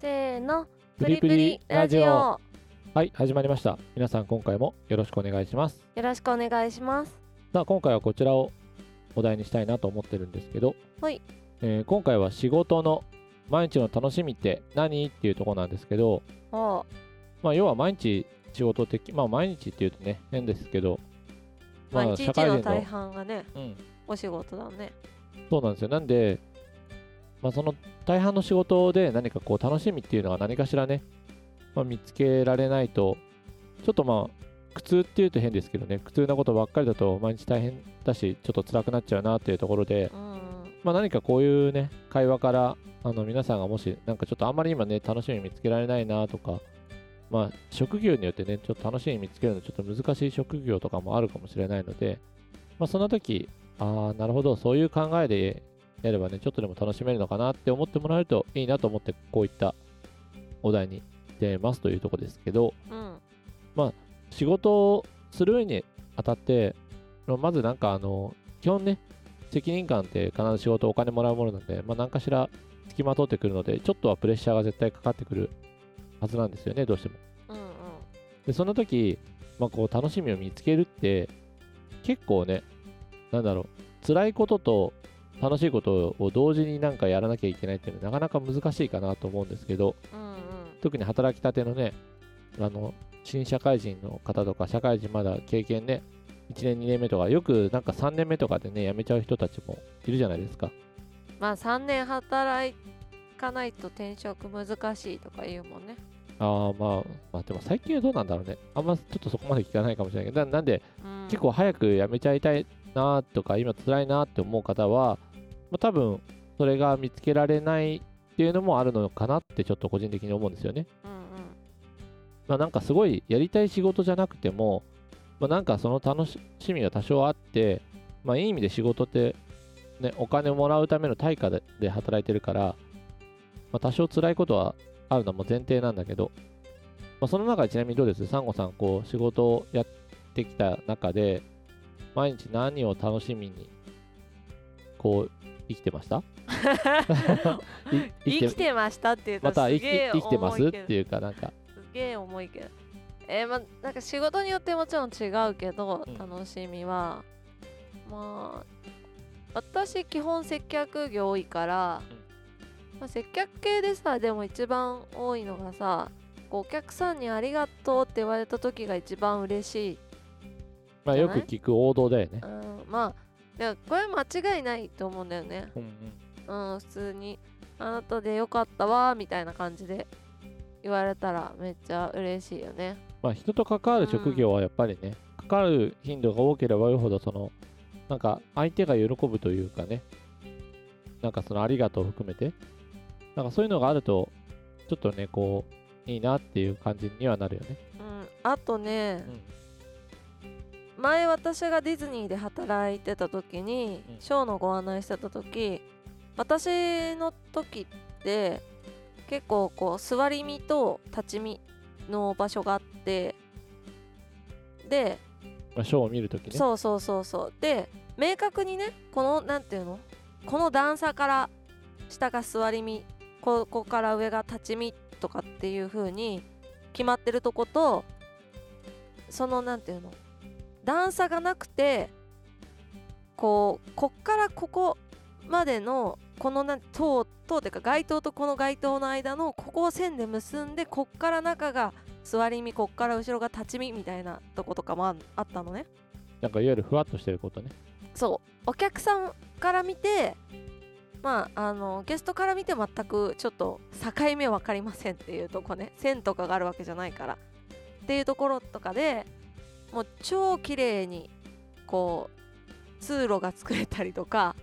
せーの。プリプリラジオ。はい始まりました。皆さん今回もよろしくお願いします。よろしくお願いします。さあ今回はこちらをお題にしたいなと思ってるんですけど、はい。えー今回は仕事の毎日の楽しみって何っていうところなんですけど。おまあ要は毎日仕事的まあ毎日っていうとね変ですけど。まあまあ一日の大半がねうん。お仕事だね。そうなんですよ。なんでまあその大半の仕事で何かこう楽しみっていうのは何かしらね、まあ、見つけられないとちょっとまあ苦痛っていうと変ですけどね苦痛なことばっかりだと毎日大変だしちょっと辛くなっちゃうなっていうところで、うん。まあ、何かこういうね会話からあの皆さんがもしなんかちょっとあんまり今ね楽しみ見つけられないなとかまあ職業によってねちょっと楽しみ見つけるのちょっと難しい職業とかもあるかもしれないのでまあそんな時ああなるほどそういう考えでやればねちょっとでも楽しめるのかなって思ってもらえるといいなと思ってこういったお題にしてますというところですけどうん。仕事をする上にあたってまあまずなんかあの基本ね責任感って必ず仕事お金もらうものなんで、まあ、何かしら付きまとってくるのでちょっとはプレッシャーが絶対かかってくるはずなんですよねどうしても。うんうん。でその時、まあ、こう楽しみを見つけるって結構ねなんだろう辛いことと楽しいことを同時になんかやらなきゃいけないっていうのはなかなか難しいかなと思うんですけどうんうん。特に働きたてのねあの新社会人の方とか社会人まだ経験ね1年2年目とかよくなんか3年目とかでね辞めちゃう人たちもいるじゃないですか。まあ3年働かないと転職難しいとか言うもんね。ああまあまあでも最近はどうなんだろうね。あんまちょっとそこまで聞かないかもしれないけどななんでうん。結構早く辞めちゃいたいなとか今辛いなって思う方は、まあ、多分それが見つけられないっていうのもあるのかなってちょっと個人的に思うんですよね。うんうんまあなんかすごいやりたい仕事じゃなくても、まあ、なんかその楽しみが多少あって、まあいい意味で仕事ってね、お金をもらうための対価でで働いてるから、まあ多少辛いことはあるのも前提なんだけど、まあその中でちなみにどうです？サンゴさん、こう仕事をやってきた中で、毎日何を楽しみに、こう、生きてました？い生きてましたっていうとまた生き生きてます？っていうか、なんか、すげえ重いけど。えー、まあなんか仕事によってもちろん違うけど、うん。楽しみは。まあ私基本接客業多いから、まあ、接客系でさでも一番多いのがさお客さんにありがとうって言われた時が一番嬉しい、まあよく聞く王道だよね。う。ん、まあでもこれは間違いないと思うんだよねうんうんうん普通にあなたでよかったわみたいな感じで言われたらめっちゃ嬉しいよねまあ、人と関わる職業はやっぱりね、関わる頻度が多ければ多いほど、その、なんか相手が喜ぶというかね、なんかそのありがとうを含めて、なんかそういうのがあると、ちょっとね、こう、いいなっていう感じにはなるよね。うんあとねうん。前私がディズニーで働いてた時に、うん。ショーのご案内してた時私の時って結構こう座り身と立ち身の場所があってでまあ、ショーを見るときね。そうそうそうそう。で明確にねこのなんていうの？この段差から下が座り身ここから上が立ち身とかっていう風に決まってるとことそのなんていうの？段差がなくてこうこっからここまでのこのなん塔塔っていうか街灯とこの街灯の間のここを線で結んでこっから中が座り身こっから後ろが立ち身みたいなとことかもああったのね。なんかいわゆるふわっとしてることね。そう。お客さんから見てまああのゲストから見て全くちょっと境目分かりませんっていうとこね。線とかがあるわけじゃないから。っていうところとかでもう超綺麗にこう通路が作れたりとか。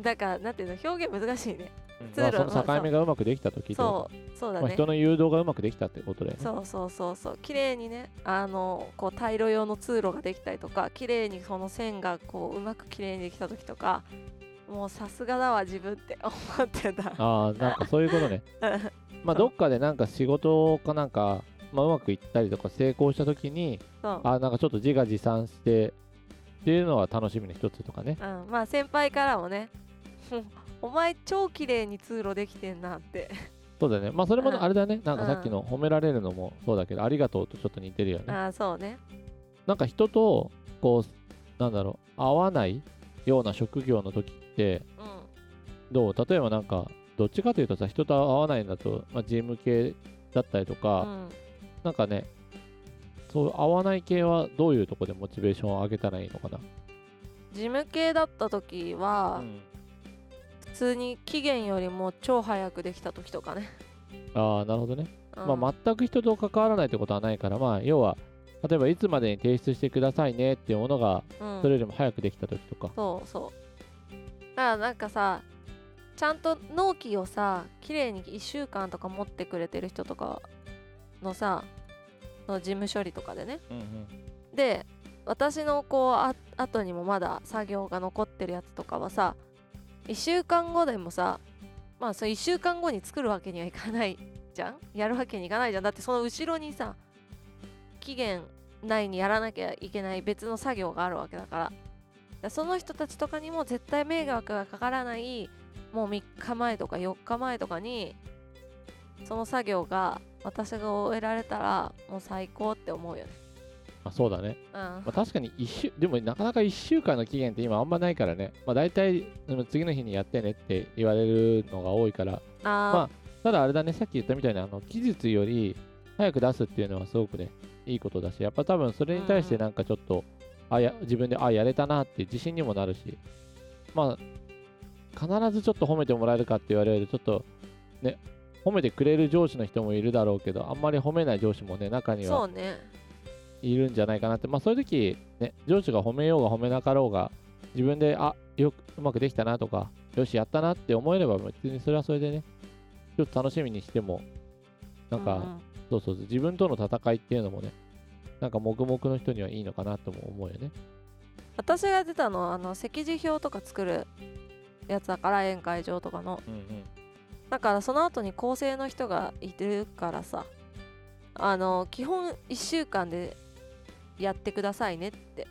だからなんていうの表現難しいね。通まあ、路その境目がうまくできたときそうそうだまあ、ね人の誘導がうまくできたってことだよね。そうそうそうそう。綺麗にねあのこう退路用の通路ができたりとか綺麗にその線がこううまく綺麗にできた時とかもうさすがだわ自分って思ってた。ああ、なんかそういうことね。まあ、どっかでなんか仕事かなんか、まあ、うまくいったりとか成功したときに、そう。あなんかちょっと自画自賛してっていうのは楽しみの一つとかね。うん、まあ先輩からもね お前超綺麗に通路できてんなって。そうだね。まあそれもうん。あれだね。なんかさっきの褒められるのもそうだけどありがとうとちょっと似てるよね。ああそうね。なんか人とこうなんだろう合わないような職業の時ってうん。どう？例えばなんかどっちかというとさ人と合わないんだと、まあ、事務系だったりとうか、んなんかねそう合わない系はどういうとこでモチベーションを上げたらいいのかな、事務系だった時は、うん。普通に期限よりも超早くできた時とかね、ああなるほどね、うん。まあ、全く人と関わらないってことはないからまあ要は例えばいつまでに提出してくださいねっていうものがうん。それよりも早くできた時とか、そうそう。だからなんかさちゃんと納期をさ綺麗に1週間とか持ってくれてる人とかのさの事務処理とかでね。うんうん。で私のこうあ後にもまだ作業が残ってるやつとかはさ1週間後でもさまあそ1週間後に作るわけにはいかないじゃん？やるわけにいかないじゃん。だってその後ろにさ期限内にやらなきゃいけない別の作業があるわけだから。だからその人たちとかにも絶対迷惑がかからないもう3日前とか4日前とかにその作業が私が終えられたらもう最高って思うよね。まあ、そうだね、うん。まあ、確かに一週でもなかなか1週間の期限って今あんまないからね、まあ、大体うん次の日にやってねって言われるのが多いから。まあただあれだねさっき言ったみたいにあの期日より早く出すっていうのはすごくねいいことだしやっぱ多分それに対してなんかちょっと、あや自分であやれたなって自信にもなるし。まあ必ずちょっと褒めてもらえるかって言われるとちょっとね褒めてくれる上司の人もいるだろうけどあんまり褒めない上司もね中にはそうね。いるんじゃないかなって。まあそういう時ね上司が褒めようが褒めなかろうが自分であよくうまくできたなとかよしやったなって思えれば別にそれはそれでねちょっと楽しみにしてもなんか、ううん。そうそうそう自分との戦いっていうのもねなんか黙々の人にはいいのかなとも思うよね。私がやってたのはあの席次表とか作るやつだから宴会場とかの。うんうんだからその後に構成の人がいてるからさあの基本1週間でやってくださいねって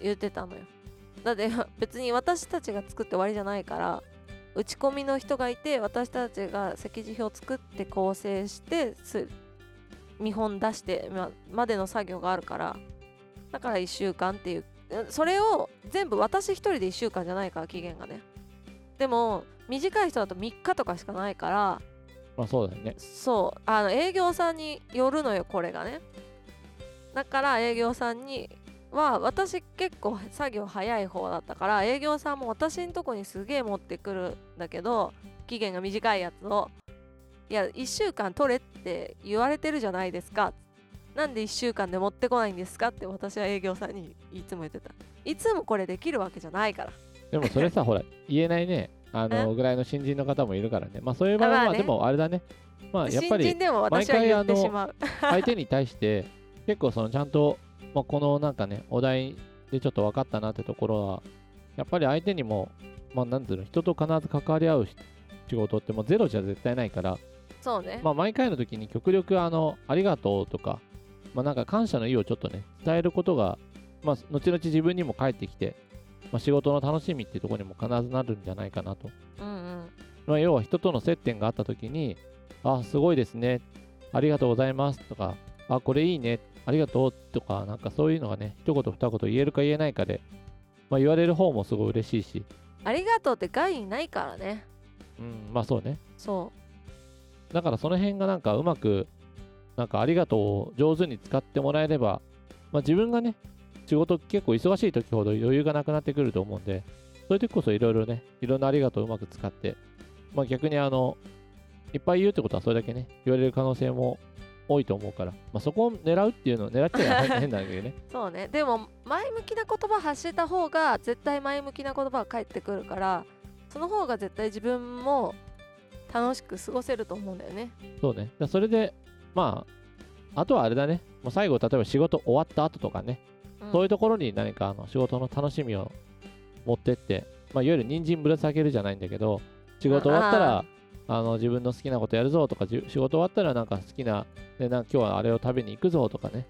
言ってたのよ。だって別に私たちが作って終わりじゃないから打ち込みの人がいて私たちが席次表作って構成して見本出してまでの作業があるからだから1週間っていう。それを全部私一人で1週間じゃないから期限がね。でも短い人だと3日とかしかないからまあそうだよね。そうあの営業さんによるのよこれがね。だから営業さんには私結構作業早い方だったから営業さんも私のとこにすげえ持ってくるんだけど期限が短いやつをいや1週間取れって言われてるじゃないですか。なんで1週間で持ってこないんですかって私は営業さんにいつも言ってた。いつもこれできるわけじゃないからでもそれさほら言えないね。あのぐらいの新人の方もいるからね。まあそういう場合はあまあね。まあでもあれだね。まあやっぱり新人でも私は言ってしまう。相手に対して結構そのちゃんと、まあ、このなんかねお題でちょっと分かったなってところはやっぱり相手にもまあなんていうの人と必ず関わり合う仕事ってもうゼロじゃ絶対ないからそうね、まあ毎回の時に極力あのありがとうとかまあなんか感謝の意をちょっとね伝えることがまあ後々自分にも返ってきて、まあ、仕事の楽しみっていうところにも必ずなるんじゃないかなと。うんうん。まあ、要は人との接点があった時に、あ、すごいですね、ありがとうございますとか、あ、これいいね、ありがとうとか、なんかそういうのがね、一言二言言えるか言えないかで、まあ、言われる方もすごい嬉しいし、ありがとうって害にないからね。うん、まあそうね。そだからその辺がなんかうまく、なんかありがとうを上手に使ってもらえれば、まあ自分がね、仕事結構忙しい時ほど余裕がなくなってくると思うんで、そういう時こそいろいろね、いろんなありがとうをうまく使って、まあ逆にあの、いっぱい言うってことはそれだけね、言われる可能性も多いと思うから、まあそこを狙うっていうのを狙っちゃ変変なんだけどね。う そうねでも前向きな言葉発した方が絶対前向きな言葉が返ってくるからその方が絶対自分も楽しく過ごせると思うんだよねそうね。それで、まあ、あとはあれだね、もう最後、例えば仕事終わった後とかね、うんそういうところに何かあの仕事の楽しみを持ってって、まあ、いわゆる人参ぶら下げるじゃないんだけど、仕事終わったら、あの自分の好きなことやるぞとか、じ仕事終わったらなんか好きな、でなんか今日はあれを食べに行くぞとかね、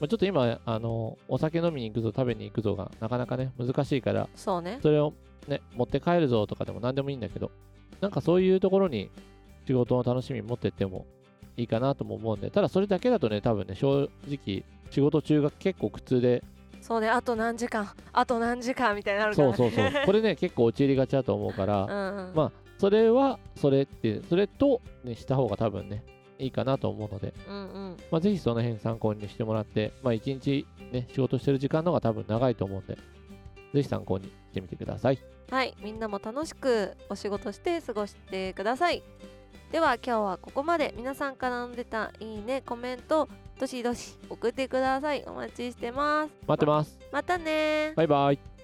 まあ、ちょっと今あのお酒飲みに行くぞ食べに行くぞがなかなかね難しいからそうね。それをね持って帰るぞとかでも何でもいいんだけどなんかそういうところに仕事の楽しみ持ってってもいいかなとも思うんでただそれだけだとね多分ね正直仕事中が結構苦痛でそうねあと何時間あと何時間みたいになるからそうねそうそう。これね結構陥りがちだと思うから、うんうん。まあそれはそれってそれと、ね、した方が多分ねいいかなと思うので、うんうん。まあ、ぜひその辺参考にしてもらって、まあ、一日ね仕事してる時間の方が多分長いと思うんでぜひ参考にしてみてください。はいみんなも楽しくお仕事して過ごしてください。では今日はここまで。皆さんからの出たいいねコメントどしどし送ってください。お待ちしてます。待ってます。またねバイバイ